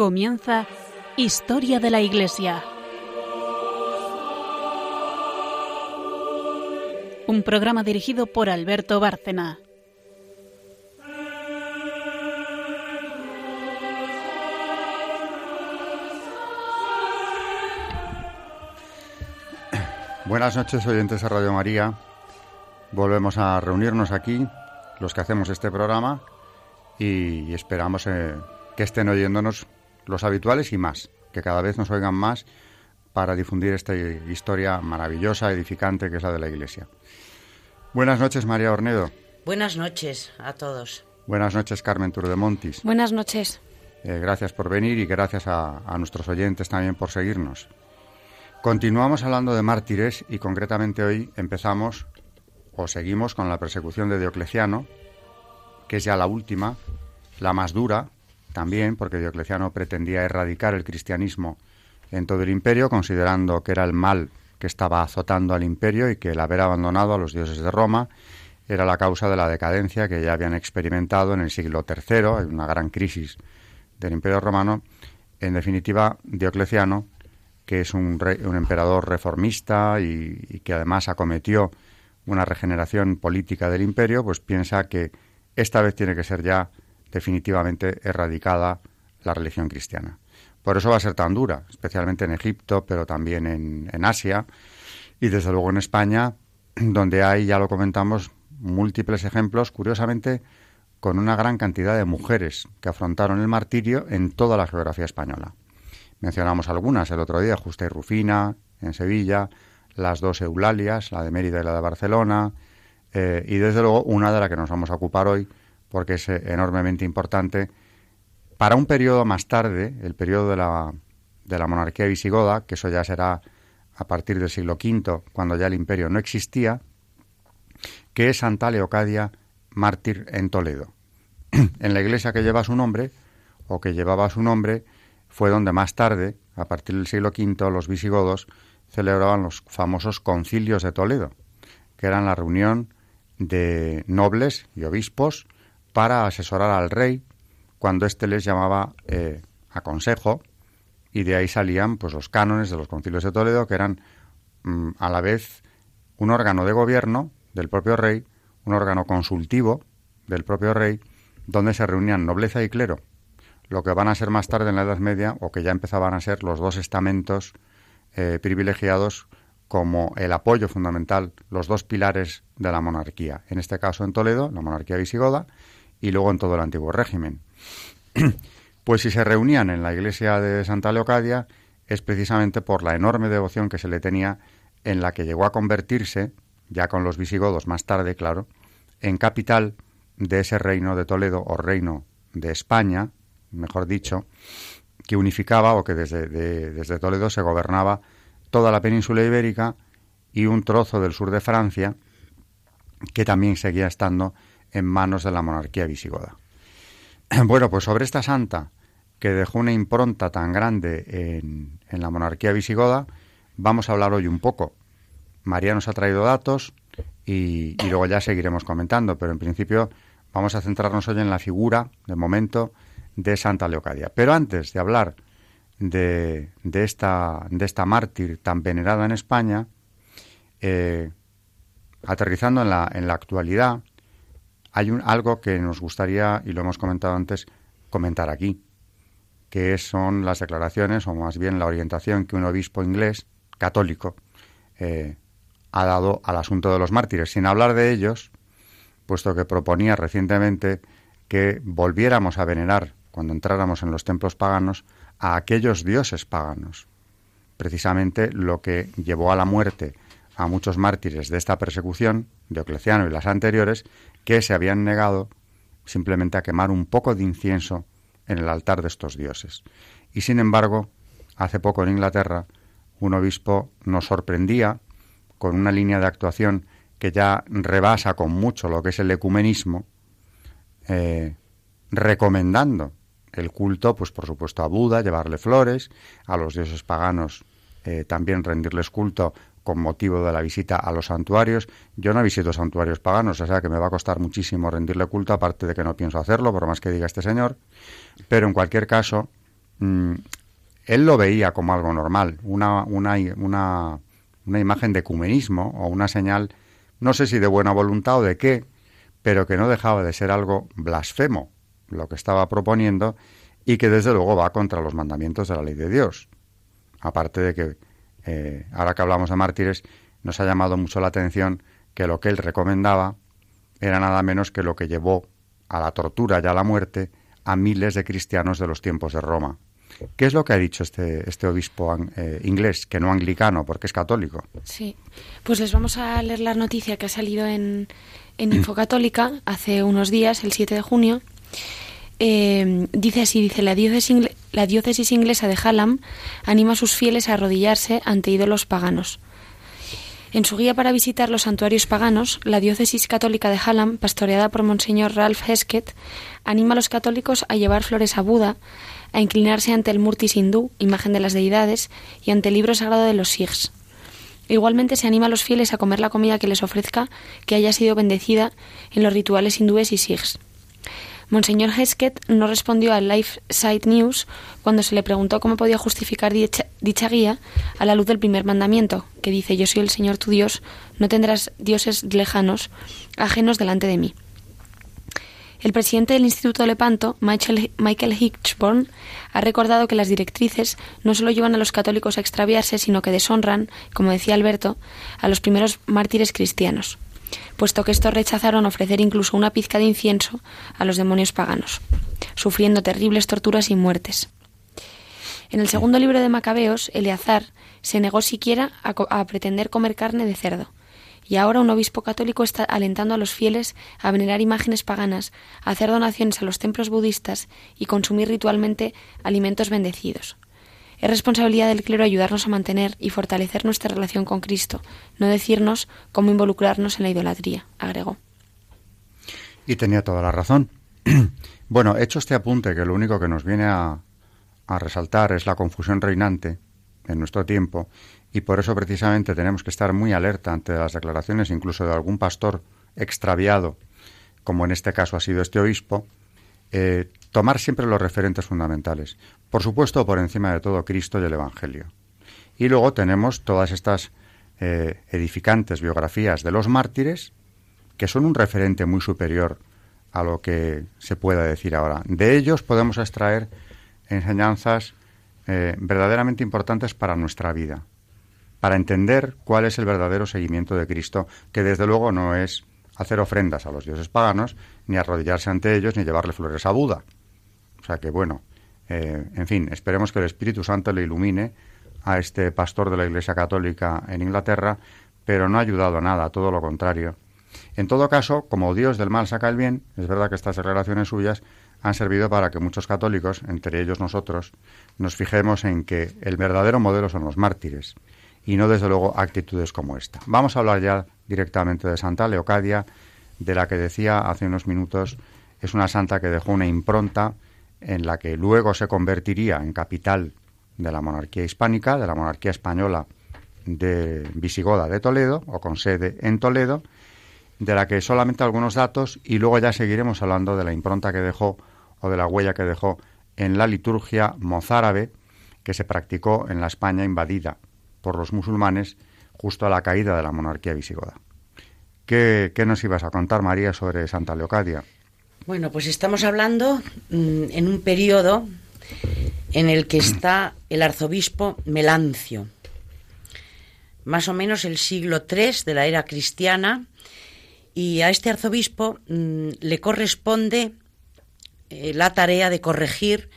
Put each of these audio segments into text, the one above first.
Comienza Historia de la Iglesia. Un programa dirigido por Alberto Bárcena. Buenas noches, oyentes de Radio María. Volvemos a reunirnos aquí, los que hacemos este programa, y esperamos eh, que estén oyéndonos los habituales y más, que cada vez nos oigan más para difundir esta historia maravillosa, edificante que es la de la Iglesia. Buenas noches, María Ornedo. Buenas noches a todos. Buenas noches, Carmen Turdemontis. Buenas noches. Eh, gracias por venir y gracias a, a nuestros oyentes también por seguirnos. Continuamos hablando de mártires y concretamente hoy empezamos o seguimos con la persecución de Diocleciano, que es ya la última, la más dura también, porque Diocleciano pretendía erradicar el cristianismo en todo el imperio, considerando que era el mal que estaba azotando al imperio y que el haber abandonado a los dioses de Roma era la causa de la decadencia que ya habían experimentado en el siglo III, una gran crisis del imperio romano. En definitiva, Diocleciano, que es un, un emperador reformista y, y que además acometió una regeneración política del imperio, pues piensa que esta vez tiene que ser ya definitivamente erradicada la religión cristiana. Por eso va a ser tan dura, especialmente en Egipto, pero también en, Asia y desde luego en España, donde hay, ya lo comentamos, múltiples ejemplos, curiosamente, con una gran cantidad de mujeres que afrontaron el martirio en toda la geografía española. Mencionamos algunas el otro día, Justa y Rufina, en Sevilla, las dos Eulalias, la de Mérida y la de Barcelona, eh, y desde luego una de la que nos vamos a ocupar hoy, porque es eh, enormemente importante, para un periodo más tarde, el periodo de la, de la monarquía visigoda, que eso ya será a partir del siglo V, cuando ya el imperio no existía, que es Santa Leocadia, mártir en Toledo. en la iglesia que lleva su nombre, o que llevaba su nombre, fue donde más tarde, a partir del siglo V, los visigodos celebraban los famosos concilios de Toledo, que eran la reunión de nobles y obispos para asesorar al rey cuando éste les llamaba eh, a consejo y de ahí salían pues los cánones de los concilios de Toledo que eran mm, a la vez un órgano de gobierno del propio rey, un órgano consultivo del propio rey, donde se reunían nobleza y clero, lo que van a ser más tarde en la Edad Media o que ya empezaban a ser los dos estamentos eh, privilegiados como el apoyo fundamental, los dos pilares de la monarquía. En este caso en Toledo, la monarquía visigoda, y luego en todo el antiguo régimen. pues si se reunían en la iglesia de Santa Leocadia es precisamente por la enorme devoción que se le tenía en la que llegó a convertirse, ya con los visigodos más tarde, claro, en capital de ese reino de Toledo o reino de España, mejor dicho, que unificaba o que desde, desde Toledo se gobernaba toda la península ibérica y un trozo del sur de Francia, que también seguía estando en manos de la monarquía visigoda. Bueno, pues sobre esta santa que dejó una impronta tan grande en, en, la monarquía visigoda, vamos a hablar hoy un poco. María nos ha traído datos y, luego ya seguiremos comentando, pero en principio vamos a centrarnos hoy en la figura, de momento, de Santa Leocadia. Pero antes de hablar de, de, esta, de esta mártir tan venerada en España, eh, aterrizando en la, en la actualidad, hay un, algo que nos gustaría, y lo hemos comentado antes, comentar aquí, que son las declaraciones, o más bien la orientación que un obispo inglés, católico, eh, ha dado al asunto de los mártires, sin hablar de ellos, puesto que proponía recientemente que volviéramos a venerar, cuando entráramos en los templos paganos, a aquellos dioses paganos. Precisamente lo que llevó a la muerte a muchos mártires de esta persecución, Diocleciano y las anteriores, que se habían negado simplemente a quemar un poco de incienso en el altar de estos dioses. Y sin embargo, hace poco en Inglaterra, un obispo nos sorprendía con una línea de actuación que ya rebasa con mucho lo que es el ecumenismo, eh, recomendando el culto, pues por supuesto a Buda, llevarle flores, a los dioses paganos eh, también rendirles culto con motivo de la visita a los santuarios. Yo no visito santuarios paganos, o sea que me va a costar muchísimo rendirle culto, aparte de que no pienso hacerlo, por más que diga este señor. Pero en cualquier caso, mm, él lo veía como algo normal, una, una, una, una imagen de ecumenismo o una señal, no sé si de buena voluntad o de qué, pero que no dejaba de ser algo blasfemo lo que estaba proponiendo y que desde luego va contra los mandamientos de la ley de Dios. Aparte de que, eh, ahora que hablamos de mártires, nos ha llamado mucho la atención que lo que él recomendaba era nada menos que lo que llevó a la tortura y a la muerte a miles de cristianos de los tiempos de Roma. ¿Qué es lo que ha dicho este, este obispo eh, inglés, que no anglicano, porque es católico? Sí, pues les vamos a leer la noticia que ha salido en, en Infocatólica hace unos días, el 7 de junio. Eh, dice así, dice, la diócesis, la diócesis inglesa de Hallam anima a sus fieles a arrodillarse ante ídolos paganos. En su guía para visitar los santuarios paganos, la diócesis católica de Hallam, pastoreada por Monseñor Ralph Hesketh, anima a los católicos a llevar flores a Buda, a inclinarse ante el murtis hindú, imagen de las deidades, y ante el libro sagrado de los Sikhs. Igualmente se anima a los fieles a comer la comida que les ofrezca que haya sido bendecida en los rituales hindúes y Sikhs. Monseñor Hesketh no respondió al Life Site News cuando se le preguntó cómo podía justificar dicha, dicha, guía a la luz del primer mandamiento, que dice Yo soy el Señor tu Dios, no tendrás dioses lejanos, ajenos delante de mí. El presidente del Instituto Lepanto, Michael, Michael Hitchborn, ha recordado que las directrices no solo llevan a los católicos a extraviarse, sino que deshonran, como decía Alberto, a los primeros mártires cristianos, puesto que estos rechazaron ofrecer incluso una pizca de incienso a los demonios paganos, sufriendo terribles torturas y muertes. En el segundo libro de Macabeos, Eleazar se negó siquiera a, pretender comer carne de cerdo, y ahora un obispo católico está alentando a los fieles a venerar imágenes paganas, a hacer donaciones a los templos budistas y consumir ritualmente alimentos bendecidos. Es responsabilidad del clero ayudarnos a mantener y fortalecer nuestra relación con Cristo, no decirnos cómo involucrarnos en la idolatría, agregó. Y tenía toda la razón. bueno, hecho este apunte, que lo único que nos viene a, a resaltar es la confusión reinante en nuestro tiempo y por eso precisamente tenemos que estar muy alerta ante las declaraciones incluso de algún pastor extraviado, como en este caso ha sido este obispo, eh, tomar siempre los referentes fundamentales. Por supuesto, por encima de todo, Cristo y el Evangelio. Y luego tenemos todas estas eh, edificantes biografías de los mártires, que son un referente muy superior a lo que se pueda decir ahora. De ellos podemos extraer enseñanzas eh, verdaderamente importantes para nuestra vida para entender cuál es el verdadero seguimiento de Cristo, que desde luego no es hacer ofrendas a los dioses paganos, ni arrodillarse ante ellos, ni llevarle flores a Buda. O sea que, bueno, eh, en fin, esperemos que el Espíritu Santo le ilumine a este pastor de la Iglesia Católica en Inglaterra, pero no ha ayudado a nada, todo lo contrario. En todo caso, como Dios del mal saca el bien, es verdad que estas declaraciones suyas han servido para que muchos católicos, entre ellos nosotros, nos fijemos en que el verdadero modelo son los mártires y no desde luego actitudes como esta. Vamos a hablar ya directamente de Santa Leocadia, de la que decía hace unos minutos, es una santa que dejó una impronta en la que luego se convertiría en capital de la monarquía hispánica, de la monarquía española de Visigoda de Toledo, o con sede en Toledo, de la que solamente algunos datos y luego ya seguiremos hablando de la impronta que dejó o de la huella que dejó en la liturgia mozárabe que se practicó en la España invadida por los musulmanes justo a la caída de la monarquía visigoda. ¿Qué, nos ibas a contar, María, sobre Santa Leocadia? Bueno, pues estamos hablando mm, en un periodo en el que está el arzobispo Melancio, más o menos el siglo III de la era cristiana, y a este arzobispo mm, le corresponde eh, la tarea de corregir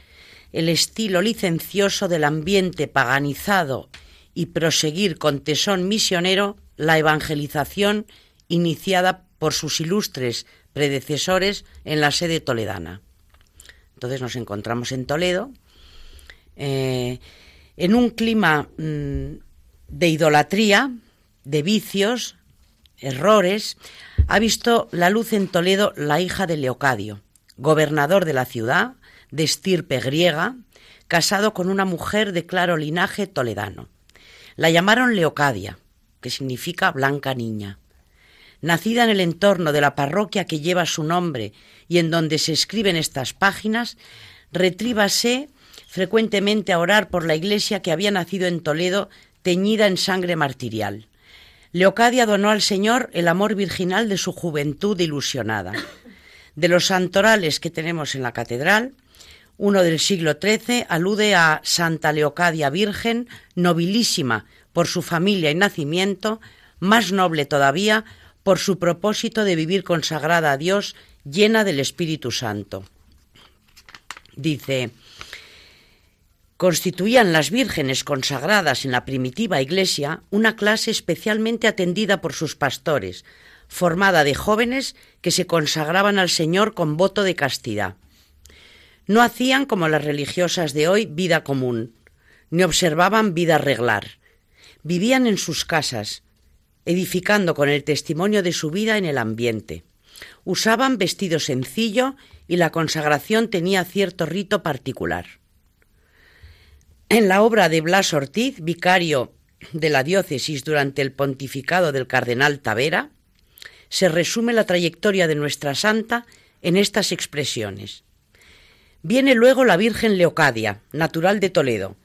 el estilo licencioso del ambiente paganizado y proseguir con tesón misionero la evangelización iniciada por sus ilustres predecesores en la sede toledana. Entonces nos encontramos en Toledo, eh, en un clima mm, de idolatría, de vicios, errores, ha visto la luz en Toledo la hija de Leocadio, gobernador de la ciudad, de estirpe griega, casado con una mujer de claro linaje toledano. La llamaron Leocadia, que significa blanca niña. Nacida en el entorno de la parroquia que lleva su nombre y en donde se escriben estas páginas, retríbase frecuentemente a orar por la iglesia que había nacido en Toledo teñida en sangre martirial. Leocadia donó al Señor el amor virginal de su juventud ilusionada. De los santorales que tenemos en la catedral, uno del siglo XIII alude a Santa Leocadia Virgen, nobilísima por su familia y nacimiento, más noble todavía por su propósito de vivir consagrada a Dios, llena del Espíritu Santo. Dice, constituían las vírgenes consagradas en la primitiva iglesia una clase especialmente atendida por sus pastores, formada de jóvenes que se consagraban al Señor con voto de castidad. No hacían como las religiosas de hoy vida común, ni observaban vida reglar. Vivían en sus casas, edificando con el testimonio de su vida en el ambiente. Usaban vestido sencillo y la consagración tenía cierto rito particular. En la obra de Blas Ortiz, vicario de la diócesis durante el pontificado del cardenal Tavera, se resume la trayectoria de nuestra santa en estas expresiones. Viene luego la Virgen Leocadia, natural de Toledo,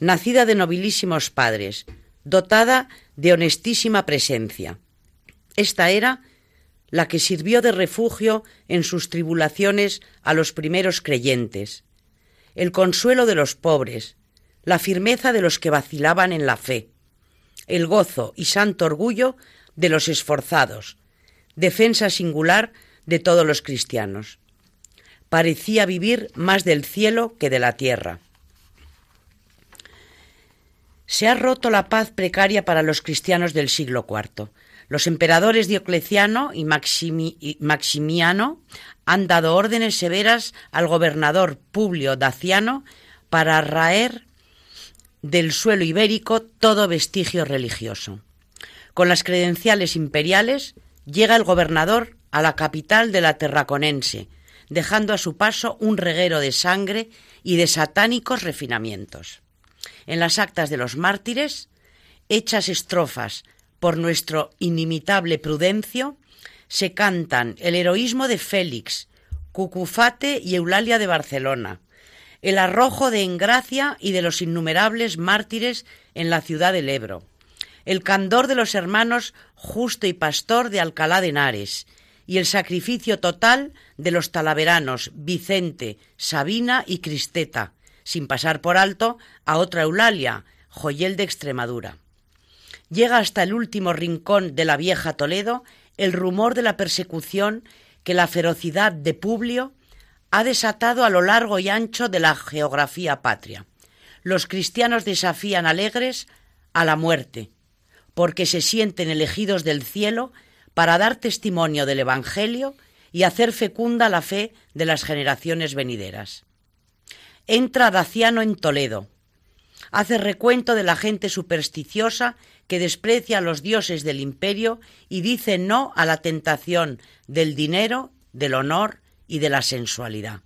nacida de nobilísimos padres, dotada de honestísima presencia. Esta era la que sirvió de refugio en sus tribulaciones a los primeros creyentes, el consuelo de los pobres, la firmeza de los que vacilaban en la fe, el gozo y santo orgullo de los esforzados, defensa singular de todos los cristianos. Parecía vivir más del cielo que de la tierra. Se ha roto la paz precaria para los cristianos del siglo IV. Los emperadores Diocleciano y, Maximiano han dado órdenes severas al gobernador Publio Daciano para raer del suelo ibérico todo vestigio religioso. Con las credenciales imperiales llega el gobernador a la capital de la Terraconense, dejando a su paso un reguero de sangre y de satánicos refinamientos. En las actas de los mártires, hechas estrofas por nuestro inimitable Prudencio, se cantan el heroísmo de Félix, Cucufate y Eulalia de Barcelona, el arrojo de Engracia y de los innumerables mártires en la ciudad del Ebro, el candor de los hermanos Justo y Pastor de Alcalá de Henares, y el sacrificio total de los talaveranos Vicente, Sabina y Cristeta, sin pasar por alto a otra Eulalia, joyel de Extremadura. Llega hasta el último rincón de la vieja Toledo el rumor de la persecución que la ferocidad de Publio ha desatado a lo largo y ancho de la geografía patria. Los cristianos desafían alegres a la muerte, porque se sienten elegidos del cielo para dar testimonio del Evangelio y hacer fecunda la fe de las generaciones venideras. Entra Daciano en Toledo. Hace recuento de la gente supersticiosa que desprecia a los dioses del imperio y dice no a la tentación del dinero, del honor y de la sensualidad.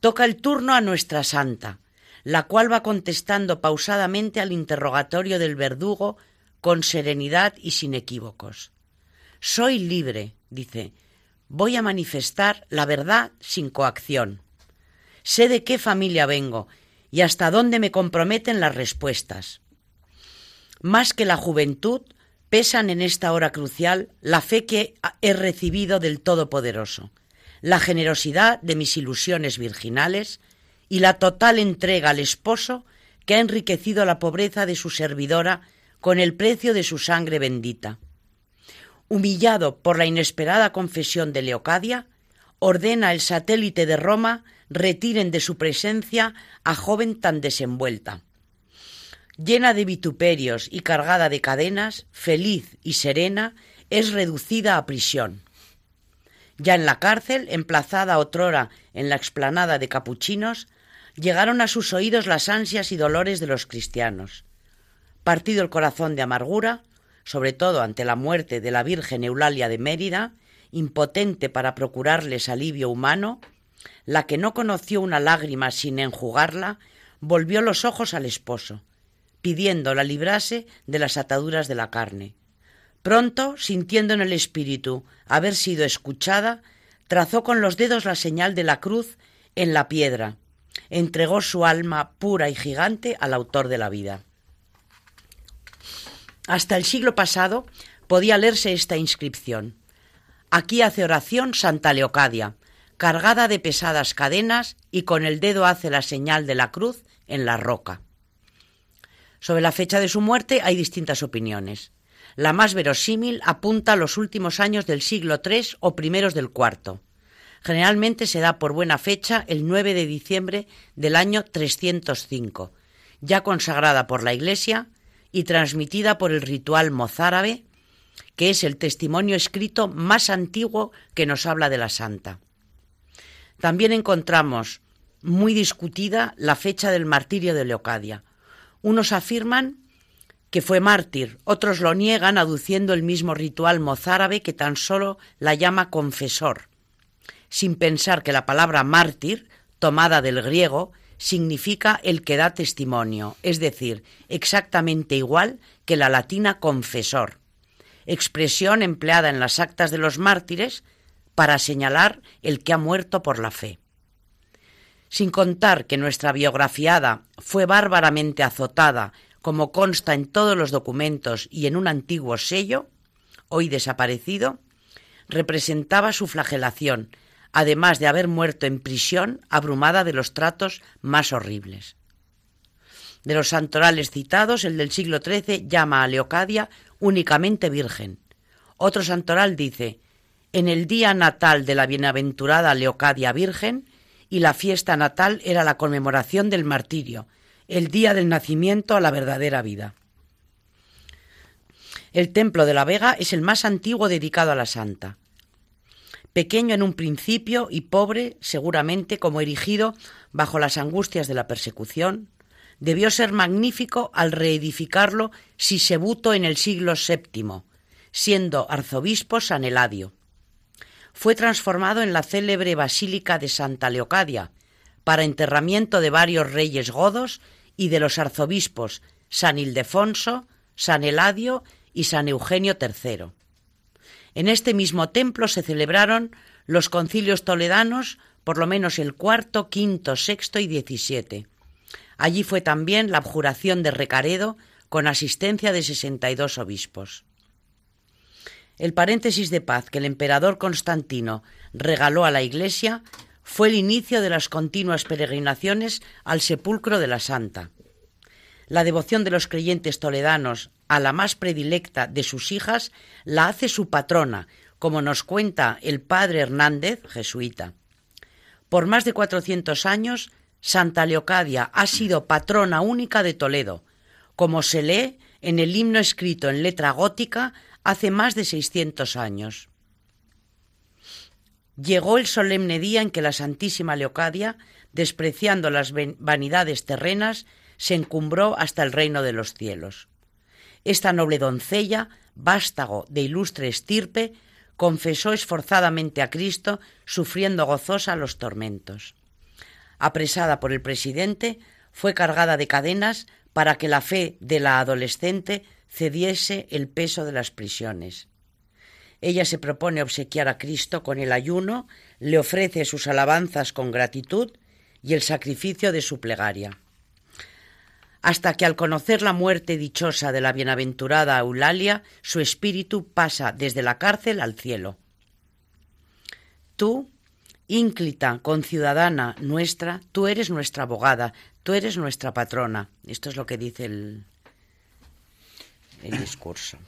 Toca el turno a nuestra santa, la cual va contestando pausadamente al interrogatorio del verdugo con serenidad y sin equívocos. Soy libre, dice. Voy a manifestar la verdad sin coacción. Sé de qué familia vengo y hasta dónde me comprometen las respuestas. Más que la juventud, pesan en esta hora crucial la fe que he recibido del Todopoderoso, la generosidad de mis ilusiones virginales y la total entrega al esposo que ha enriquecido la pobreza de su servidora con el precio de su sangre bendita humillado por la inesperada confesión de Leocadia, ordena el satélite de Roma retiren de su presencia a joven tan desenvuelta. Llena de vituperios y cargada de cadenas, feliz y serena, es reducida a prisión. Ya en la cárcel, emplazada otrora en la explanada de capuchinos, llegaron a sus oídos las ansias y dolores de los cristianos. Partido el corazón de amargura, sobre todo ante la muerte de la Virgen Eulalia de Mérida, impotente para procurarles alivio humano, la que no conoció una lágrima sin enjugarla, volvió los ojos al esposo, pidiendo la librase de las ataduras de la carne. Pronto, sintiendo en el espíritu haber sido escuchada, trazó con los dedos la señal de la cruz en la piedra, entregó su alma pura y gigante al autor de la vida. Hasta el siglo pasado podía leerse esta inscripción. Aquí hace oración Santa Leocadia, cargada de pesadas cadenas y con el dedo hace la señal de la cruz en la roca. Sobre la fecha de su muerte hay distintas opiniones. La más verosímil apunta a los últimos años del siglo III o primeros del IV. Generalmente se da por buena fecha el 9 de diciembre del año 305, ya consagrada por la Iglesia y transmitida por el ritual mozárabe, que es el testimonio escrito más antiguo que nos habla de la santa. También encontramos muy discutida la fecha del martirio de Leocadia. Unos afirman que fue mártir, otros lo niegan aduciendo el mismo ritual mozárabe que tan solo la llama confesor, sin pensar que la palabra mártir, tomada del griego, significa el que da testimonio, es decir, exactamente igual que la latina confesor, expresión empleada en las actas de los mártires para señalar el que ha muerto por la fe. Sin contar que nuestra biografiada fue bárbaramente azotada como consta en todos los documentos y en un antiguo sello, hoy desaparecido, representaba su flagelación, además de haber muerto en prisión abrumada de los tratos más horribles. De los santorales citados, el del siglo XIII llama a Leocadia únicamente virgen. Otro santoral dice, en el día natal de la bienaventurada Leocadia Virgen, y la fiesta natal era la conmemoración del martirio, el día del nacimiento a la verdadera vida. El templo de la Vega es el más antiguo dedicado a la santa. Pequeño en un principio y pobre, seguramente, como erigido bajo las angustias de la persecución, debió ser magnífico al reedificarlo Sisebuto en el siglo VII, siendo arzobispo San Eladio. Fue transformado en la célebre Basílica de Santa Leocadia, para enterramiento de varios reyes godos y de los arzobispos San Ildefonso, San Eladio y San Eugenio III. En este mismo templo se celebraron los concilios toledanos, por lo menos el cuarto, quinto, sexto y diecisiete. Allí fue también la abjuración de Recaredo con asistencia de sesenta y dos obispos. El paréntesis de paz que el emperador Constantino regaló a la Iglesia fue el inicio de las continuas peregrinaciones al sepulcro de la Santa. La devoción de los creyentes toledanos a la más predilecta de sus hijas la hace su patrona, como nos cuenta el padre Hernández, jesuita. Por más de cuatrocientos años, Santa Leocadia ha sido patrona única de Toledo, como se lee en el himno escrito en letra gótica hace más de seiscientos años. Llegó el solemne día en que la Santísima Leocadia, despreciando las vanidades terrenas, se encumbró hasta el reino de los cielos. Esta noble doncella, vástago de ilustre estirpe, confesó esforzadamente a Cristo, sufriendo gozosa los tormentos. Apresada por el presidente, fue cargada de cadenas para que la fe de la adolescente cediese el peso de las prisiones. Ella se propone obsequiar a Cristo con el ayuno, le ofrece sus alabanzas con gratitud y el sacrificio de su plegaria. Hasta que al conocer la muerte dichosa de la bienaventurada Eulalia, su espíritu pasa desde la cárcel al cielo. Tú, ínclita, conciudadana nuestra, tú eres nuestra abogada, tú eres nuestra patrona. Esto es lo que dice el, el discurso.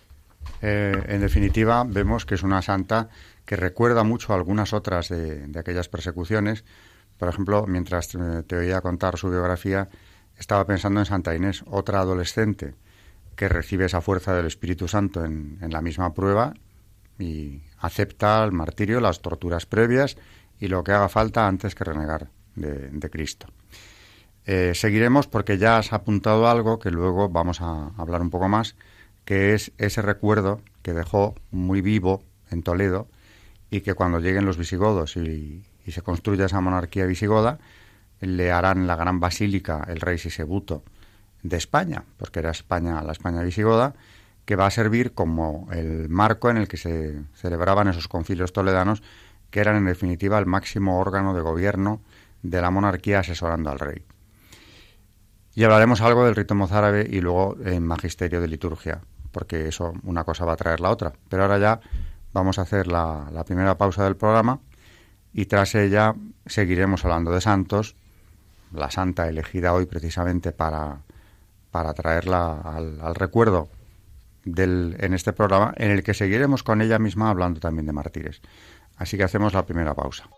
Eh, en definitiva, vemos que es una santa que recuerda mucho a algunas otras de, aquellas persecuciones. Por ejemplo, mientras te oía contar su biografía, estaba pensando en Santa Inés, otra adolescente que recibe esa fuerza del Espíritu Santo en, la misma prueba y acepta el martirio, las torturas previas y lo que haga falta antes que renegar de, Cristo. Eh, seguiremos porque ya has apuntado algo que luego vamos a hablar un poco más, que es ese recuerdo que dejó muy vivo en Toledo y que cuando lleguen los visigodos y, se construya esa monarquía visigoda, le harán la gran basílica el rey Sisebuto de España, porque era España, la España visigoda, que va a servir como el marco en el que se celebraban esos concilios toledanos, que eran en definitiva el máximo órgano de gobierno de la monarquía asesorando al rey. Y hablaremos algo del rito mozárabe y luego en magisterio de liturgia, porque eso una cosa va a traer la otra. Pero ahora ya vamos a hacer la, primera pausa del programa y tras ella seguiremos hablando de santos, la santa elegida hoy precisamente para, para traerla al, al recuerdo del, en este programa, en el que seguiremos con ella misma hablando también de mártires. Así que hacemos la primera pausa.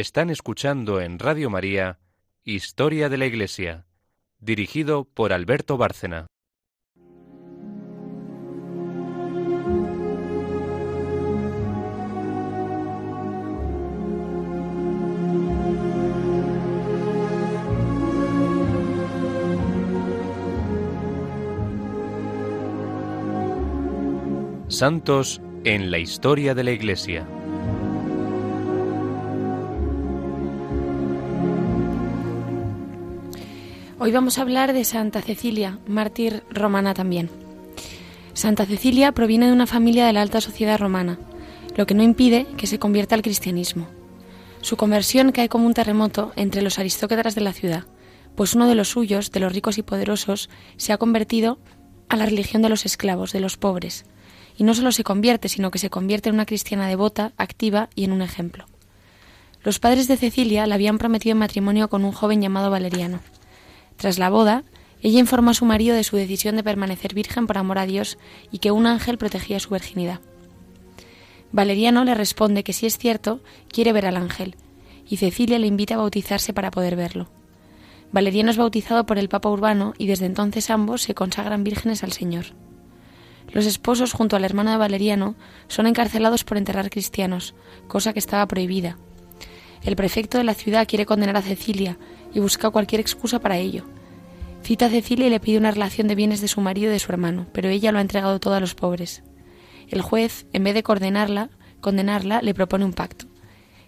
Están escuchando en Radio María Historia de la Iglesia, dirigido por Alberto Bárcena. Santos en la historia de la Iglesia. Hoy vamos a hablar de Santa Cecilia, mártir romana también. Santa Cecilia proviene de una familia de la alta sociedad romana, lo que no impide que se convierta al cristianismo. Su conversión cae como un terremoto entre los aristócratas de la ciudad, pues uno de los suyos, de los ricos y poderosos, se ha convertido a la religión de los esclavos, de los pobres, y no solo se convierte, sino que se convierte en una cristiana devota, activa y en un ejemplo. Los padres de Cecilia la habían prometido en matrimonio con un joven llamado Valeriano. Tras la boda, ella informó a su marido de su decisión de permanecer virgen por amor a Dios y que un ángel protegía su virginidad. Valeriano le responde que si es cierto, quiere ver al ángel, y Cecilia le invita a bautizarse para poder verlo. Valeriano es bautizado por el Papa Urbano y desde entonces ambos se consagran vírgenes al Señor. Los esposos, junto al hermano de Valeriano, son encarcelados por enterrar cristianos, cosa que estaba prohibida. El prefecto de la ciudad quiere condenar a Cecilia y busca cualquier excusa para ello. Cita a Cecilia y le pide una relación de bienes de su marido y de su hermano, pero ella lo ha entregado todo a los pobres. El juez, en vez de condenarla, condenarla, le propone un pacto.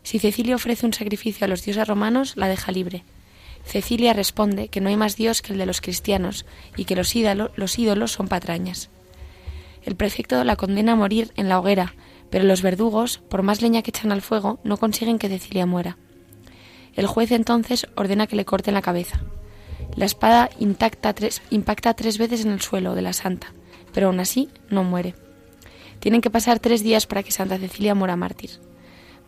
Si Cecilia ofrece un sacrificio a los dioses romanos, la deja libre. Cecilia responde que no hay más Dios que el de los cristianos y que los, los ídolos son patrañas. El prefecto la condena a morir en la hoguera, pero los verdugos, por más leña que echan al fuego, no consiguen que Cecilia muera. El juez entonces ordena que le corten la cabeza. La espada intacta tres, impacta tres veces en el suelo de la santa, pero aún así no muere. Tienen que pasar tres días para que Santa Cecilia muera mártir.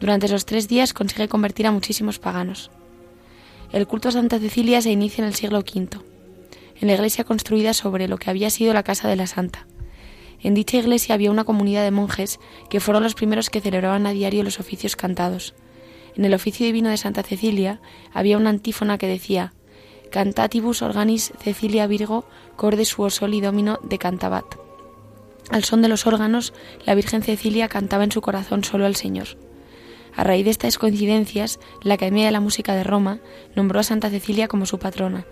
Durante esos tres días consigue convertir a muchísimos paganos. El culto a Santa Cecilia se inicia en el siglo V, en la iglesia construida sobre lo que había sido la casa de la santa. En dicha iglesia había una comunidad de monjes que fueron los primeros que celebraban a diario los oficios cantados. En el oficio divino de Santa Cecilia había una antífona que decía Cantatibus organis Cecilia Virgo corde suo soli domino de cantabat. Al son de los órganos, la Virgen Cecilia cantaba en su corazón solo al Señor. A raíz de estas coincidencias, la Academia de la Música de Roma nombró a Santa Cecilia como su patrona.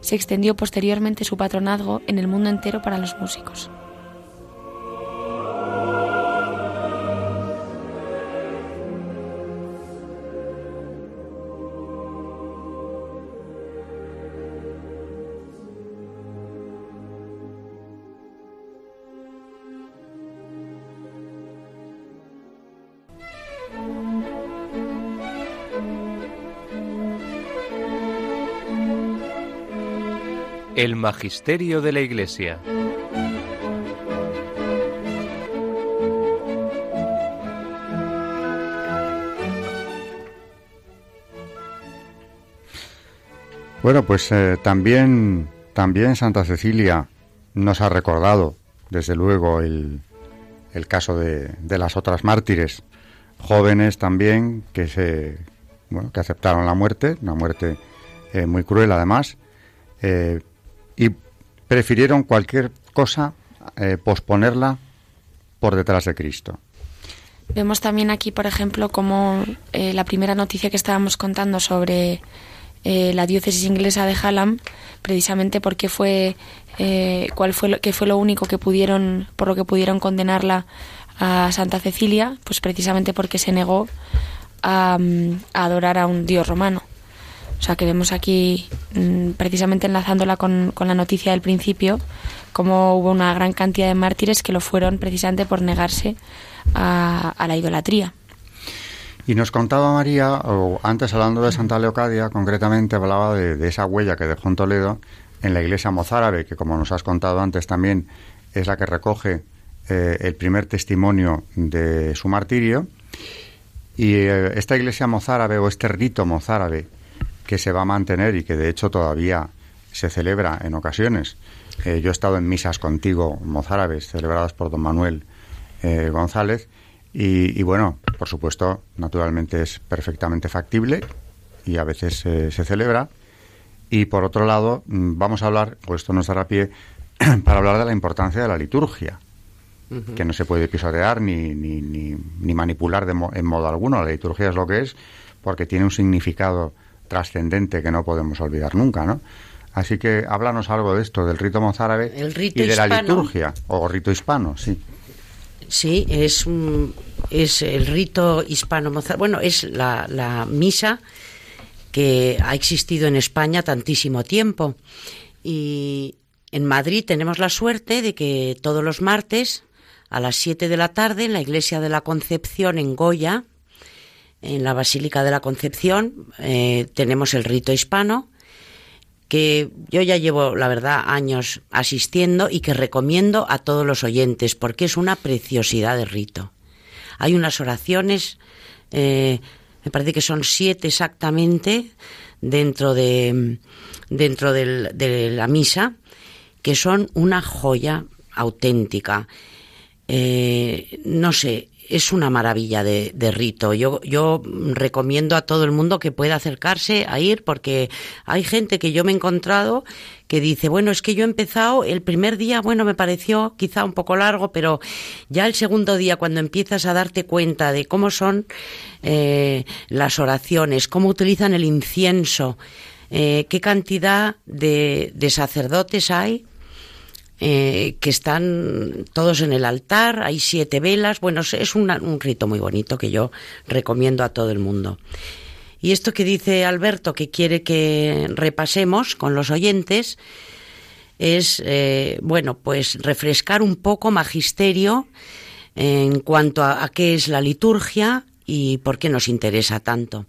Se extendió posteriormente su patronazgo en el mundo entero para los músicos. El Magisterio de la Iglesia. Bueno, pues eh, también, también Santa Cecilia nos ha recordado, desde luego, el, el caso de, de, las otras mártires, jóvenes también que se bueno, que aceptaron la muerte, una muerte eh, muy cruel además, eh, y prefirieron cualquier cosa eh, posponerla por detrás de Cristo. Vemos también aquí, por ejemplo, como eh, la primera noticia que estábamos contando sobre eh, la diócesis inglesa de Hallam, precisamente porque fue cuál fue lo, que fue lo único que pudieron por lo que pudieron condenarla a Santa Cecilia, pues precisamente porque se negó a, a adorar a un dios romano. O sea que vemos aquí, mm, precisamente enlazándola con, con, la noticia del principio, como hubo una gran cantidad de mártires que lo fueron precisamente por negarse a, la idolatría. Y nos contaba María, o antes hablando de Santa Leocadia, concretamente hablaba de, de, esa huella que dejó en Toledo en la iglesia mozárabe, que como nos has contado antes también es la que recoge eh, el primer testimonio de su martirio. Y eh, esta iglesia mozárabe o este rito mozárabe que se va a mantener y que de hecho todavía se celebra en ocasiones. Eh, yo he estado en misas contigo mozárabes celebradas por don Manuel eh, González y, y, bueno, por supuesto, naturalmente es perfectamente factible y a veces eh, se celebra. Y por otro lado, mm, vamos a hablar, pues esto nos dará pie para hablar de la importancia de la liturgia, uh -huh. que no se puede pisotear ni, ni, ni, ni manipular de mo en modo alguno. La liturgia es lo que es porque tiene un significado trascendente que no podemos olvidar nunca, ¿no? Así que háblanos algo de esto, del rito mozárabe rito y de hispano, la liturgia, o rito hispano, sí. Sí, es, es el rito hispano mozárabe. Bueno, es la, la misa que ha existido en España tantísimo tiempo. Y en Madrid tenemos la suerte de que todos los martes a las 7 de la tarde en la iglesia de la Concepción en Goya, en la Basílica de la Concepción eh, tenemos el rito hispano, que yo ya llevo, la verdad, años asistiendo y que recomiendo a todos los oyentes, porque es una preciosidad de rito. Hay unas oraciones, eh, me parece que son siete exactamente, dentro de, dentro de la misa, que son una joya auténtica. Eh, no sé, es una maravilla de, de, rito. Yo, yo recomiendo a todo el mundo que pueda acercarse a ir porque hay gente que yo me he encontrado que dice, bueno, es que yo he empezado el primer día, bueno, me pareció quizá un poco largo, pero ya el segundo día cuando empiezas a darte cuenta de cómo son eh, las oraciones, cómo utilizan el incienso, eh, qué cantidad de, de sacerdotes hay, eh, que están todos en el altar, hay siete velas, bueno, es un rito muy bonito que yo recomiendo a todo el mundo. Y esto que dice Alberto, que quiere que repasemos con los oyentes, es, eh, bueno, pues refrescar un poco magisterio en cuanto a, qué es la liturgia y por qué nos interesa tanto.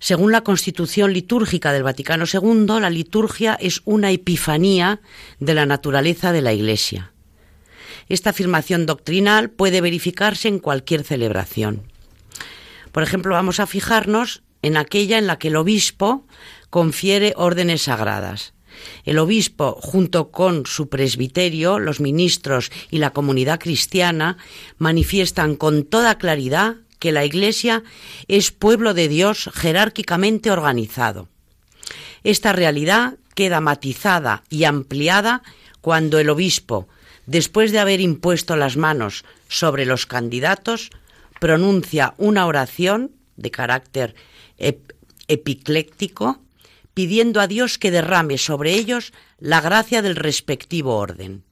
Según la Constitución litúrgica del Vaticano II, la liturgia es una epifanía de la naturaleza de la Iglesia. Esta afirmación doctrinal puede verificarse en cualquier celebración. Por ejemplo, vamos a fijarnos en aquella en la que el obispo confiere órdenes sagradas. El obispo, junto con su presbiterio, los ministros y la comunidad cristiana, manifiestan con toda claridad que la Iglesia es pueblo de Dios jerárquicamente organizado. Esta realidad queda matizada y ampliada cuando el obispo, después de haber impuesto las manos sobre los candidatos, pronuncia una oración de carácter epicléctico pidiendo a Dios que derrame sobre ellos la gracia del respectivo orden.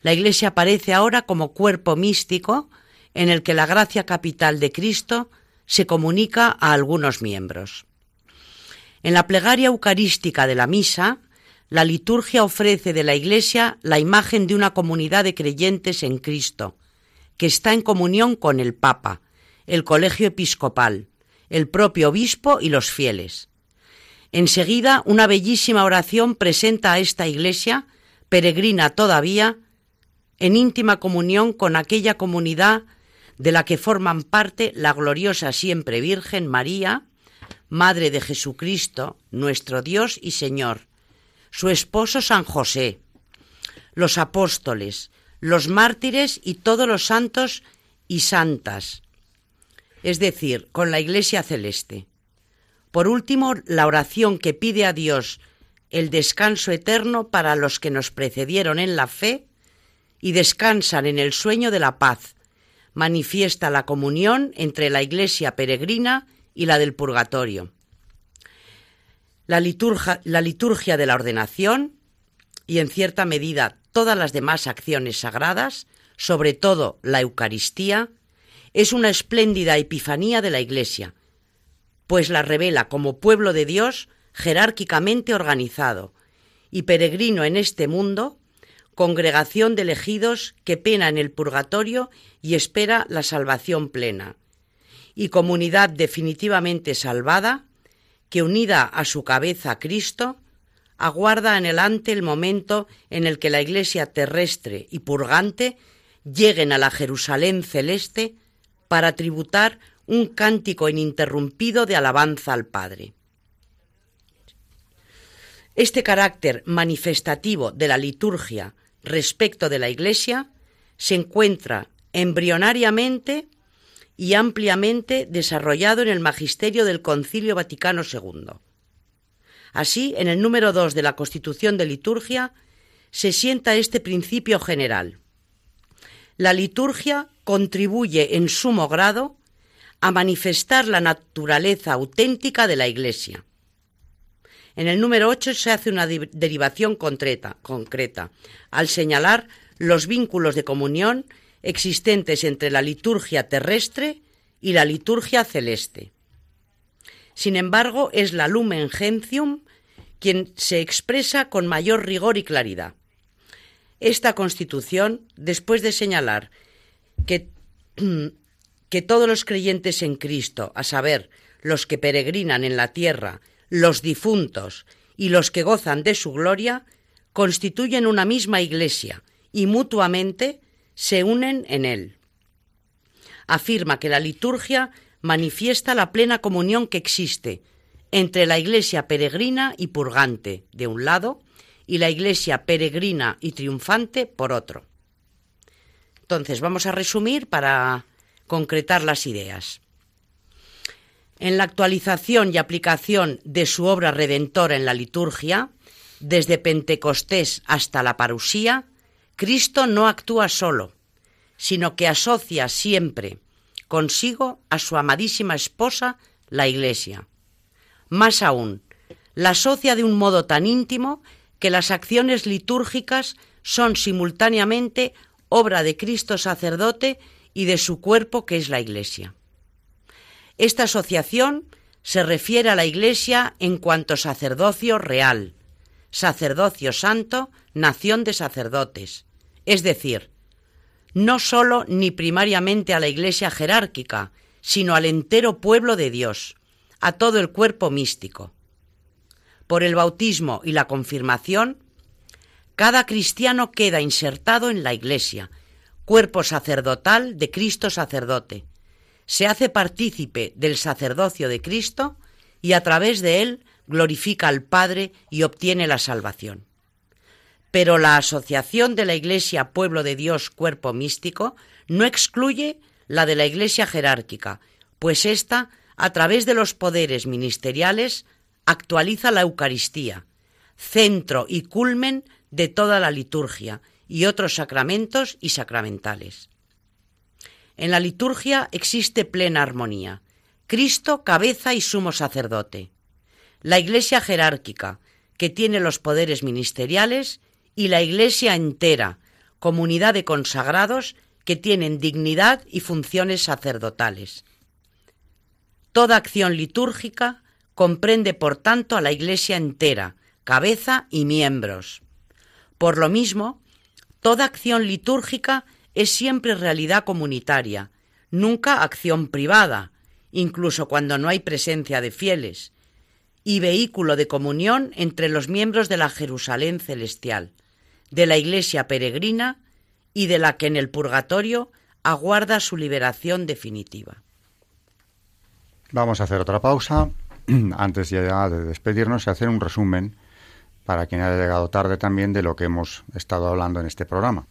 La Iglesia aparece ahora como cuerpo místico en el que la gracia capital de Cristo se comunica a algunos miembros. En la plegaria eucarística de la misa, la liturgia ofrece de la Iglesia la imagen de una comunidad de creyentes en Cristo, que está en comunión con el Papa, el colegio episcopal, el propio obispo y los fieles. Enseguida, una bellísima oración presenta a esta iglesia, peregrina todavía, en íntima comunión con aquella comunidad de la que forman parte la gloriosa siempre Virgen María, Madre de Jesucristo, nuestro Dios y Señor, su esposo San José, los apóstoles, los mártires y todos los santos y santas, es decir, con la Iglesia celeste. Por último, la oración que pide a Dios el descanso eterno para los que nos precedieron en la fe y descansan en el sueño de la paz, manifiesta la comunión entre la Iglesia peregrina y la del purgatorio. La liturgia, de la ordenación y en cierta medida todas las demás acciones sagradas, sobre todo la Eucaristía, es una espléndida epifanía de la Iglesia, pues la revela como pueblo de Dios jerárquicamente organizado y peregrino en este mundo, congregación de elegidos que pena en el purgatorio y espera la salvación plena, y comunidad definitivamente salvada, que unida a su cabeza Cristo, aguarda en adelante el momento en el que la Iglesia terrestre y purgante lleguen a la Jerusalén celeste para tributar un cántico ininterrumpido de alabanza al Padre. Este carácter manifestativo de la liturgia respecto de la Iglesia se encuentra embrionariamente y ampliamente desarrollado en el magisterio del Concilio Vaticano II. Así, en el número 2 de la Constitución de Liturgia se sienta este principio general. La liturgia contribuye en sumo grado a manifestar la naturaleza auténtica de la Iglesia. En el número 8 se hace una derivación concreta, concreta, al señalar los vínculos de comunión existentes entre la liturgia terrestre y la liturgia celeste. Sin embargo, es la Lumen Gentium quien se expresa con mayor rigor y claridad. Esta constitución, después de señalar que que todos los creyentes en Cristo, a saber, los que peregrinan en la tierra, los difuntos y los que gozan de su gloria, constituyen una misma iglesia y mutuamente se unen en él. Afirma que la liturgia manifiesta la plena comunión que existe entre la iglesia peregrina y purgante, de un lado, y la iglesia peregrina y triunfante, por otro. Entonces, vamos a resumir para concretar las ideas. En la actualización y aplicación de su obra redentora en la liturgia, desde Pentecostés hasta la parusía, Cristo no actúa solo, sino que asocia siempre consigo a su amadísima esposa, la Iglesia. Más aún, la asocia de un modo tan íntimo que las acciones litúrgicas son simultáneamente obra de Cristo sacerdote y de su cuerpo que es la Iglesia. Esta asociación se refiere a la Iglesia en cuanto sacerdocio real, sacerdocio santo, nación de sacerdotes, es decir, no sólo ni primariamente a la Iglesia jerárquica, sino al entero pueblo de Dios, a todo el cuerpo místico. Por el bautismo y la confirmación, cada cristiano queda insertado en la Iglesia, cuerpo sacerdotal de Cristo sacerdote. Se hace partícipe del sacerdocio de Cristo y a través de él glorifica al Padre y obtiene la salvación. Pero la asociación de la Iglesia Pueblo de Dios Cuerpo Místico no excluye la de la Iglesia jerárquica, pues ésta, a través de los poderes ministeriales, actualiza la Eucaristía, centro y culmen de toda la liturgia y otros sacramentos y sacramentales. En la liturgia existe plena armonía. Cristo, cabeza y sumo sacerdote. La Iglesia jerárquica, que tiene los poderes ministeriales, y la Iglesia entera, comunidad de consagrados que tienen dignidad y funciones sacerdotales. Toda acción litúrgica comprende, por tanto, a la Iglesia entera, cabeza y miembros. Por lo mismo, toda acción litúrgica es siempre realidad comunitaria, nunca acción privada, incluso cuando no hay presencia de fieles, y vehículo de comunión entre los miembros de la Jerusalén celestial, de la Iglesia peregrina y de la que en el purgatorio aguarda su liberación definitiva. Vamos a hacer otra pausa antes ya de despedirnos y hacer un resumen para quien haya llegado tarde también de lo que hemos estado hablando en este programa.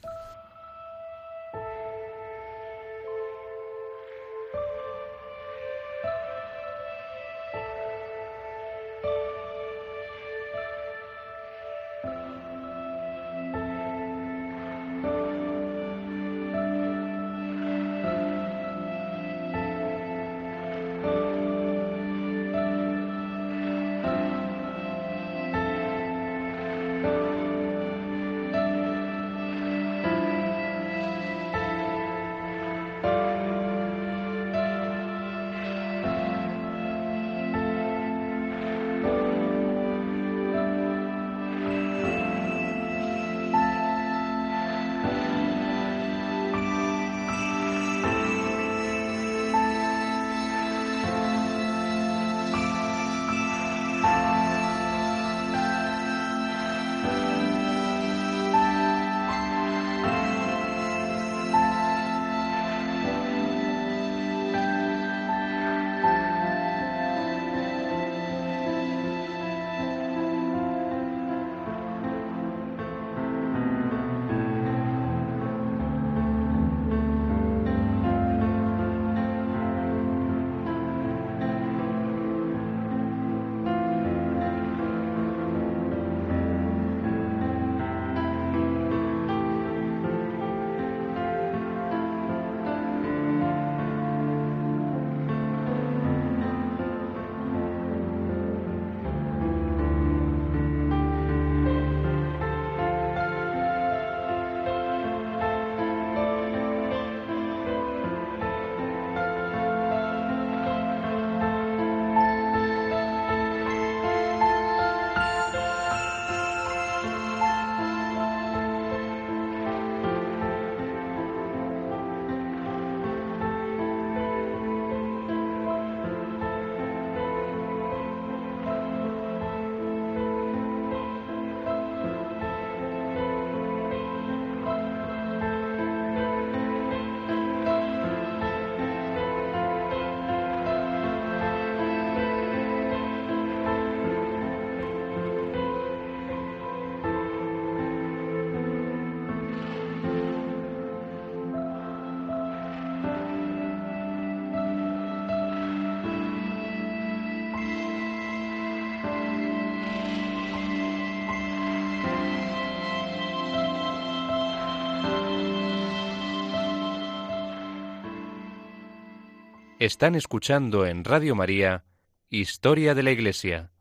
Están escuchando en Radio María Historia de la Iglesia,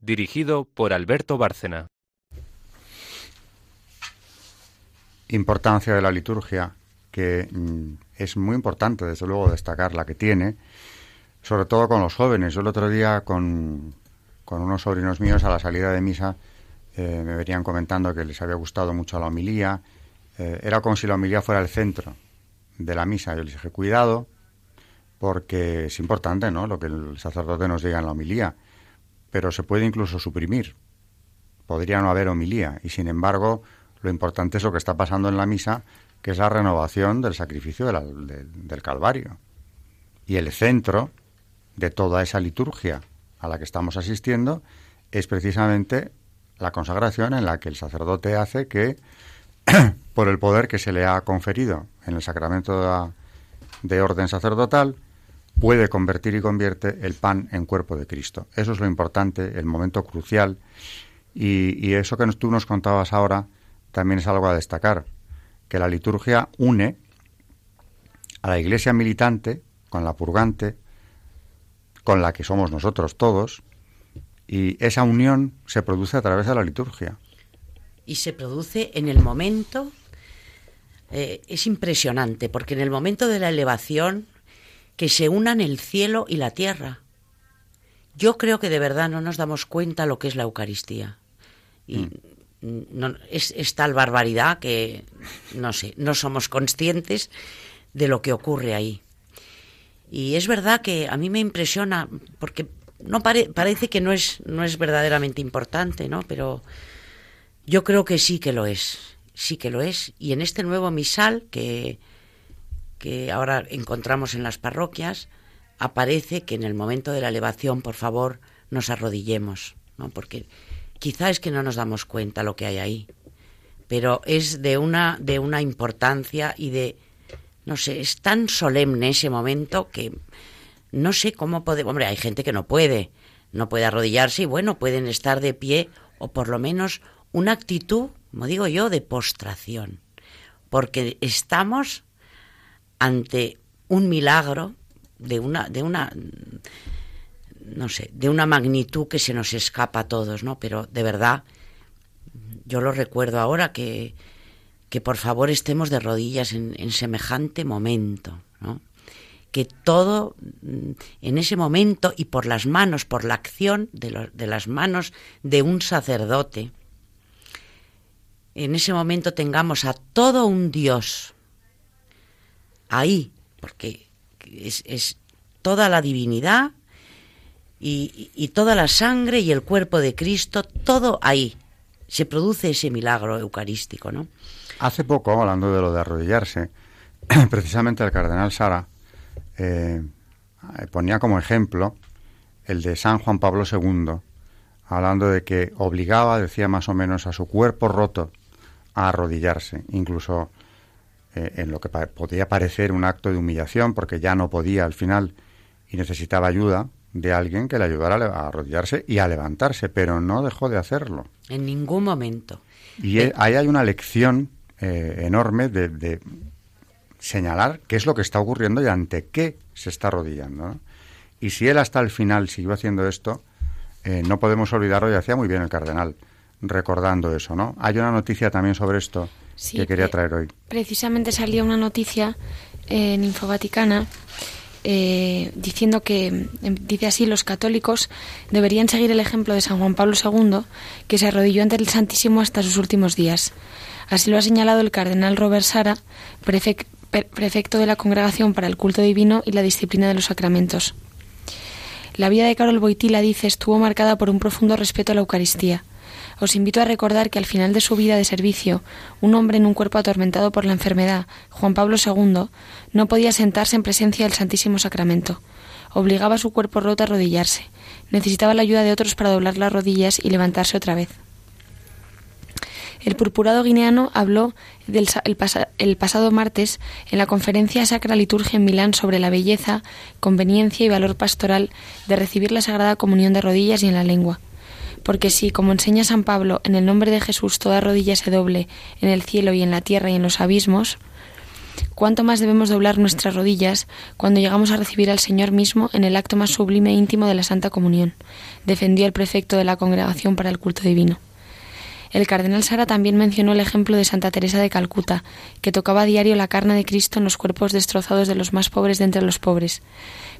dirigido por Alberto Bárcena. Importancia de la liturgia, que mm, es muy importante, desde luego, destacar la que tiene, sobre todo con los jóvenes. Yo el otro día con, con unos sobrinos míos a la salida de misa eh, me venían comentando que les había gustado mucho la homilía. Eh, era como si la homilía fuera el centro de la misa. Yo les dije, cuidado, porque es importante, ¿no? Lo que el sacerdote nos diga en la homilía, pero se puede incluso suprimir. Podría no haber homilía y, sin embargo, lo importante es lo que está pasando en la misa, que es la renovación del sacrificio del Calvario. Y el centro de toda esa liturgia a la que estamos asistiendo es precisamente la consagración en la que el sacerdote hace que, por el poder que se le ha conferido en el sacramento de, orden sacerdotal, puede convertir y convierte el pan en cuerpo de Cristo. Eso es lo importante, el momento crucial. Y, eso que tú nos contabas ahora también es algo a destacar, que la liturgia une a la iglesia militante con la purgante, con la que somos nosotros todos, y esa unión se produce a través de la liturgia. Y se produce en el momento, eh, es impresionante, porque en el momento de la elevación, que se unan el cielo y la tierra. Yo creo que de verdad no nos damos cuenta lo que es la Eucaristía. Y mm. no, es, es tal barbaridad que, no sé, no somos conscientes de lo que ocurre ahí. Y es verdad que a mí me impresiona, porque no parece que no es, no es verdaderamente importante, ¿no? Pero yo creo que sí que lo es, sí que lo es. Y en este nuevo misal que, que ahora encontramos en las parroquias, aparece que en el momento de la elevación, por favor, nos arrodillemos, ¿no? Porque quizá es que no nos damos cuenta lo que hay ahí, pero es de una, de una importancia y de no sé, es tan solemne ese momento que no sé cómo puede. Hombre, hay gente que no puede, no puede arrodillarse y bueno, pueden estar de pie o por lo menos una actitud, como digo yo, de postración. Porque estamos ante un milagro de una, de una, no sé, de una magnitud que se nos escapa a todos, ¿no? Pero de verdad, yo lo recuerdo ahora que que por favor estemos de rodillas en, semejante momento, ¿no? que todo mm, en ese momento y por las manos, por la acción de, de las manos de un sacerdote, en ese momento tengamos a todo un Dios ahí, porque es, toda la divinidad y, y, toda la sangre y el cuerpo de Cristo, todo ahí. Se produce ese milagro eucarístico, ¿no? Hace poco, hablando de lo de arrodillarse, precisamente el cardenal Sara eh, ponía como ejemplo el de San Juan Pablo II, hablando de que obligaba, decía más o menos, a su cuerpo roto a arrodillarse, incluso eh, en lo que podía parecer un acto de humillación, porque ya no podía al final y necesitaba ayuda de alguien que le ayudara a arrodillarse y a levantarse, pero no dejó de hacerlo. En ningún momento. Y eh, ahí hay una lección eh, enorme de, señalar qué es lo que está ocurriendo y ante qué se está arrodillando. Y si él hasta el final siguió haciendo esto, eh, no podemos olvidarlo, y hacía muy bien el cardenal, recordando eso, ¿no? Hay una noticia también sobre esto que quería traer hoy. Precisamente salió una noticia en Infovaticana eh, diciendo que, em, dice así, los católicos deberían seguir el ejemplo de San Juan Pablo II, que se arrodilló ante el Santísimo hasta sus últimos días. Así lo ha señalado el cardenal Robert Sara, prefecto de la Congregación para el Culto Divino y la Disciplina de los Sacramentos. La vida de Carol Boitila, dice, estuvo marcada por un profundo respeto a la Eucaristía. Os invito a recordar que al final de su vida de servicio, un hombre en un cuerpo atormentado por la enfermedad, Juan Pablo II, no podía sentarse en presencia del Santísimo Sacramento. Obligaba a su cuerpo roto a arrodillarse. Necesitaba la ayuda de otros para doblar las rodillas y levantarse otra vez. El purpurado guineano habló el, el, pasado martes en la conferencia Sacra Liturgia en Milán sobre la belleza, conveniencia y valor pastoral de recibir la Sagrada Comunión de rodillas y en la lengua. Porque si, como enseña San Pablo, en el nombre de Jesús toda rodilla se doble en el cielo y en la tierra y en los abismos, cuánto más debemos doblar nuestras rodillas cuando llegamos a recibir al Señor mismo en el acto más sublime e íntimo de la Santa Comunión, defendió el prefecto de la Congregación para el Culto Divino. El cardenal Sara también mencionó el ejemplo de Santa Teresa de Calcuta, que tocaba a diario la carne de Cristo en los cuerpos destrozados de los más pobres de entre los pobres,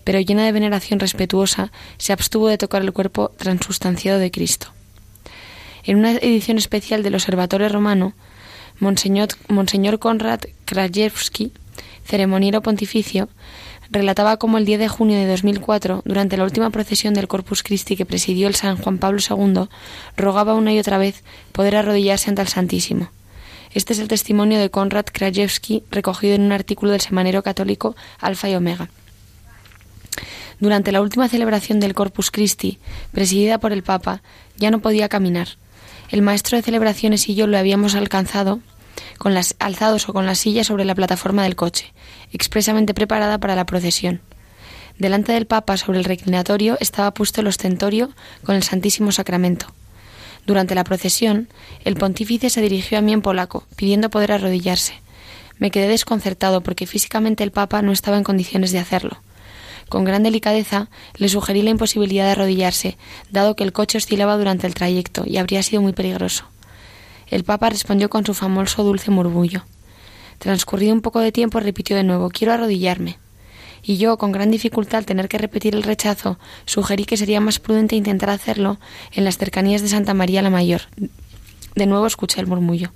pero llena de veneración respetuosa, se abstuvo de tocar el cuerpo transustanciado de Cristo. En una edición especial del Observatorio Romano, Monseñor, Monseñor Konrad Krajewski, ceremoniero pontificio, relataba cómo el 10 de junio de 2004, durante la última procesión del Corpus Christi que presidió el San Juan Pablo II, rogaba una y otra vez poder arrodillarse ante el Santísimo. Este es el testimonio de Konrad Krajewski recogido en un artículo del semanero católico Alfa y Omega. Durante la última celebración del Corpus Christi, presidida por el Papa, ya no podía caminar. El maestro de celebraciones y yo lo habíamos alcanzado con las alzados o con la silla sobre la plataforma del coche, expresamente preparada para la procesión. Delante del Papa, sobre el reclinatorio, estaba puesto el ostentorio con el Santísimo Sacramento. Durante la procesión, el pontífice se dirigió a mí en polaco, pidiendo poder arrodillarse. Me quedé desconcertado porque físicamente el Papa no estaba en condiciones de hacerlo. Con gran delicadeza le sugerí la imposibilidad de arrodillarse, dado que el coche oscilaba durante el trayecto y habría sido muy peligroso. El Papa respondió con su famoso dulce murmullo. Transcurrido un poco de tiempo, repitió de nuevo Quiero arrodillarme. Y yo, con gran dificultad al tener que repetir el rechazo, sugerí que sería más prudente intentar hacerlo en las cercanías de Santa María la Mayor. De nuevo escuché el murmullo.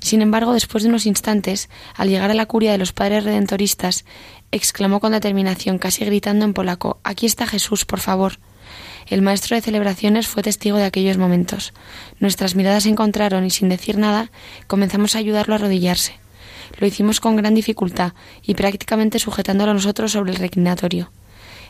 Sin embargo, después de unos instantes, al llegar a la curia de los padres redentoristas, exclamó con determinación, casi gritando en polaco Aquí está Jesús, por favor. El maestro de celebraciones fue testigo de aquellos momentos. Nuestras miradas se encontraron y sin decir nada comenzamos a ayudarlo a arrodillarse. Lo hicimos con gran dificultad y prácticamente sujetándolo a nosotros sobre el reclinatorio.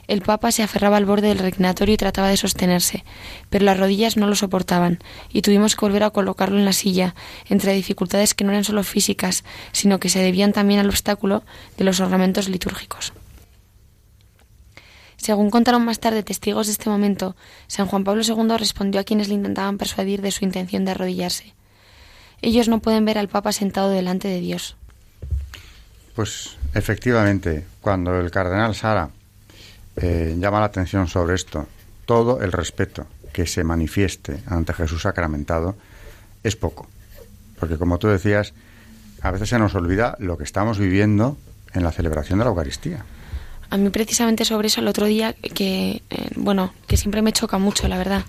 El Papa se aferraba al borde del reclinatorio y trataba de sostenerse, pero las rodillas no lo soportaban, y tuvimos que volver a colocarlo en la silla, entre dificultades que no eran solo físicas, sino que se debían también al obstáculo de los ornamentos litúrgicos. Según contaron más tarde testigos de este momento, San Juan Pablo II respondió a quienes le intentaban persuadir de su intención de arrodillarse. Ellos no pueden ver al Papa sentado delante de Dios. Pues efectivamente, cuando el cardenal Sara eh, llama la atención sobre esto, todo el respeto que se manifieste ante Jesús sacramentado es poco. Porque como tú decías, a veces se nos olvida lo que estamos viviendo en la celebración de la Eucaristía. A mí precisamente sobre eso el otro día, que eh, bueno, que siempre me choca mucho, la verdad.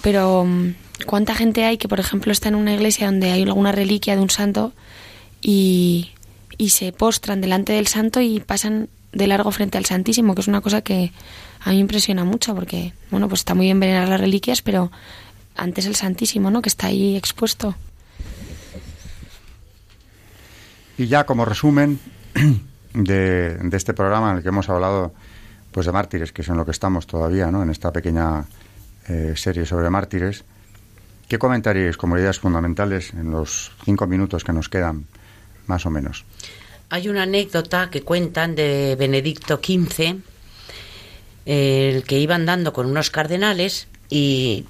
Pero mm, cuánta gente hay que, por ejemplo, está en una iglesia donde hay alguna reliquia de un santo y, y se postran delante del santo y pasan de largo frente al Santísimo, que es una cosa que a mí impresiona mucho, porque, bueno, pues está muy bien venerar las reliquias, pero antes el Santísimo, ¿no? Que está ahí expuesto. Y ya como resumen, de, este programa en el que hemos hablado pues de mártires, que es en lo que estamos todavía, ¿no? en esta pequeña eh, serie sobre mártires. ¿Qué comentaríais como ideas fundamentales en los cinco minutos que nos quedan, más o menos? Hay una anécdota que cuentan de Benedicto XV, el que iba andando con unos cardenales y,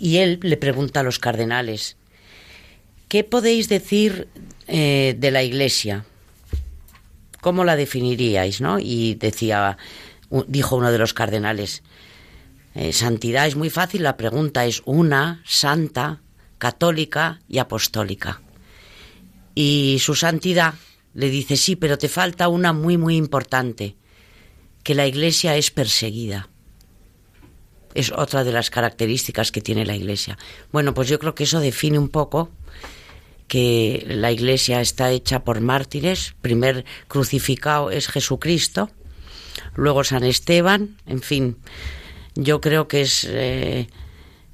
él le pregunta a los cardenales, ¿qué podéis decir eh, de la Iglesia? ¿Cómo la definiríais? ¿no? Y decía, dijo uno de los cardenales, eh, santidad es muy fácil, la pregunta es una, santa, católica y apostólica. Y su santidad le dice, sí, pero te falta una muy, muy importante, que la iglesia es perseguida. Es otra de las características que tiene la iglesia. Bueno, pues yo creo que eso define un poco que la iglesia está hecha por mártires. Primer crucificado es Jesucristo, luego San Esteban, en fin, yo creo que es eh,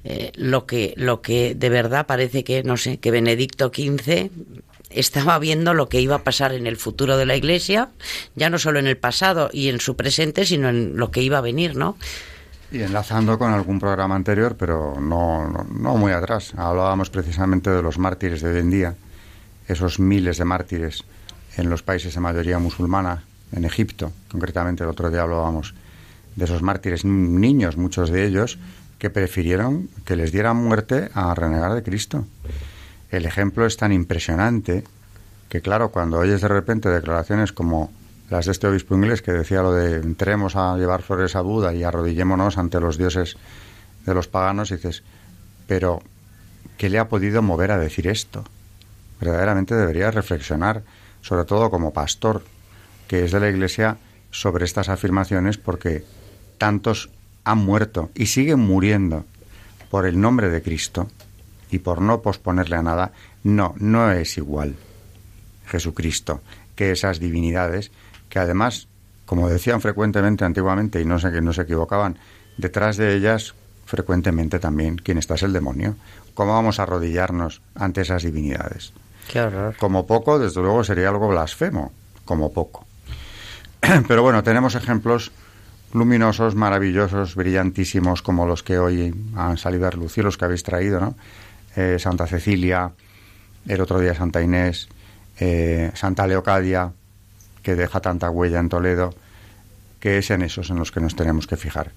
eh, lo que lo que de verdad parece que no sé que Benedicto XV estaba viendo lo que iba a pasar en el futuro de la Iglesia, ya no solo en el pasado y en su presente, sino en lo que iba a venir, ¿no? Y enlazando con algún programa anterior, pero no, no, muy atrás, hablábamos precisamente de los mártires de hoy en día, esos miles de mártires en los países de mayoría musulmana, en Egipto, concretamente el otro día hablábamos de esos mártires niños, muchos de ellos, que prefirieron que les dieran muerte a renegar de Cristo. El ejemplo es tan impresionante que, claro, cuando oyes de repente declaraciones como las de este obispo inglés que decía lo de entremos a llevar flores a Buda y arrodillémonos ante los dioses de los paganos, y dices, pero ¿qué le ha podido mover a decir esto? Verdaderamente debería reflexionar, sobre todo como pastor, que es de la Iglesia, sobre estas afirmaciones porque tantos han muerto y siguen muriendo por el nombre de Cristo y por no posponerle a nada. No, no es igual Jesucristo que esas divinidades que además, como decían frecuentemente antiguamente y no sé que no se equivocaban, detrás de ellas frecuentemente también quién está es el demonio. ¿Cómo vamos a arrodillarnos ante esas divinidades? Qué horror. Como poco, desde luego sería algo blasfemo, como poco. Pero bueno, tenemos ejemplos luminosos, maravillosos, brillantísimos, como los que hoy han salido a relucir, los que habéis traído, ¿no? Eh, Santa Cecilia, el otro día Santa Inés, eh, Santa Leocadia, que deja tanta huella en Toledo, que es en esos en los que nos tenemos que fijar.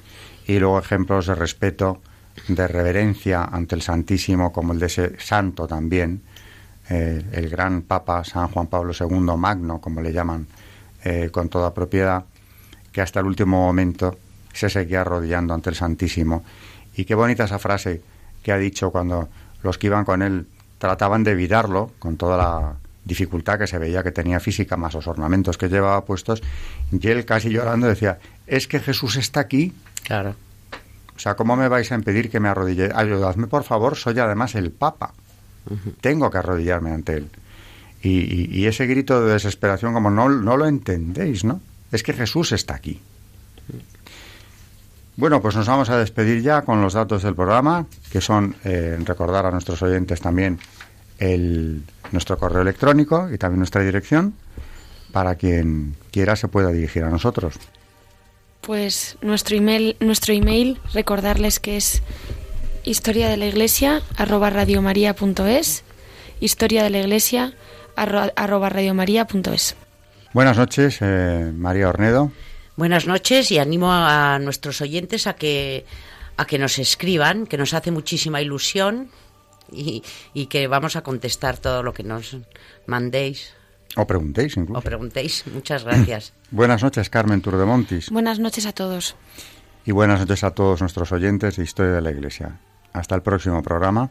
Y luego ejemplos de respeto, de reverencia ante el Santísimo, como el de ese santo también, eh, el gran Papa San Juan Pablo II, Magno, como le llaman con toda propiedad, que hasta el último momento se seguía arrodillando ante el Santísimo. Y qué bonita esa frase que ha dicho cuando los que iban con él trataban de evitarlo, con toda la dificultad que se veía que tenía física, más los ornamentos que llevaba puestos, y él casi llorando decía, es que Jesús está aquí. Claro. O sea, ¿cómo me vais a impedir que me arrodille? Ayudadme, por favor, soy además el Papa. Tengo que arrodillarme ante él. Y, y, ese grito de desesperación, como no, no lo entendéis, ¿no? es que Jesús está aquí. Bueno, pues nos vamos a despedir ya con los datos del programa, que son eh, recordar a nuestros oyentes también el, nuestro correo electrónico y también nuestra dirección, para quien quiera se pueda dirigir a nosotros. Pues nuestro email, nuestro email recordarles que es historia de la iglesia arroba radiomaria.es, historia de la iglesia arroba radiomaria.es. Buenas noches, eh, María Ornedo. Buenas noches y animo a nuestros oyentes a que a que nos escriban, que nos hace muchísima ilusión y, que vamos a contestar todo lo que nos mandéis. O preguntéis incluso. O preguntéis. Muchas gracias. buenas noches, Carmen Turdemontis. Buenas noches a todos. Y buenas noches a todos nuestros oyentes de Historia de la Iglesia. Hasta el próximo programa.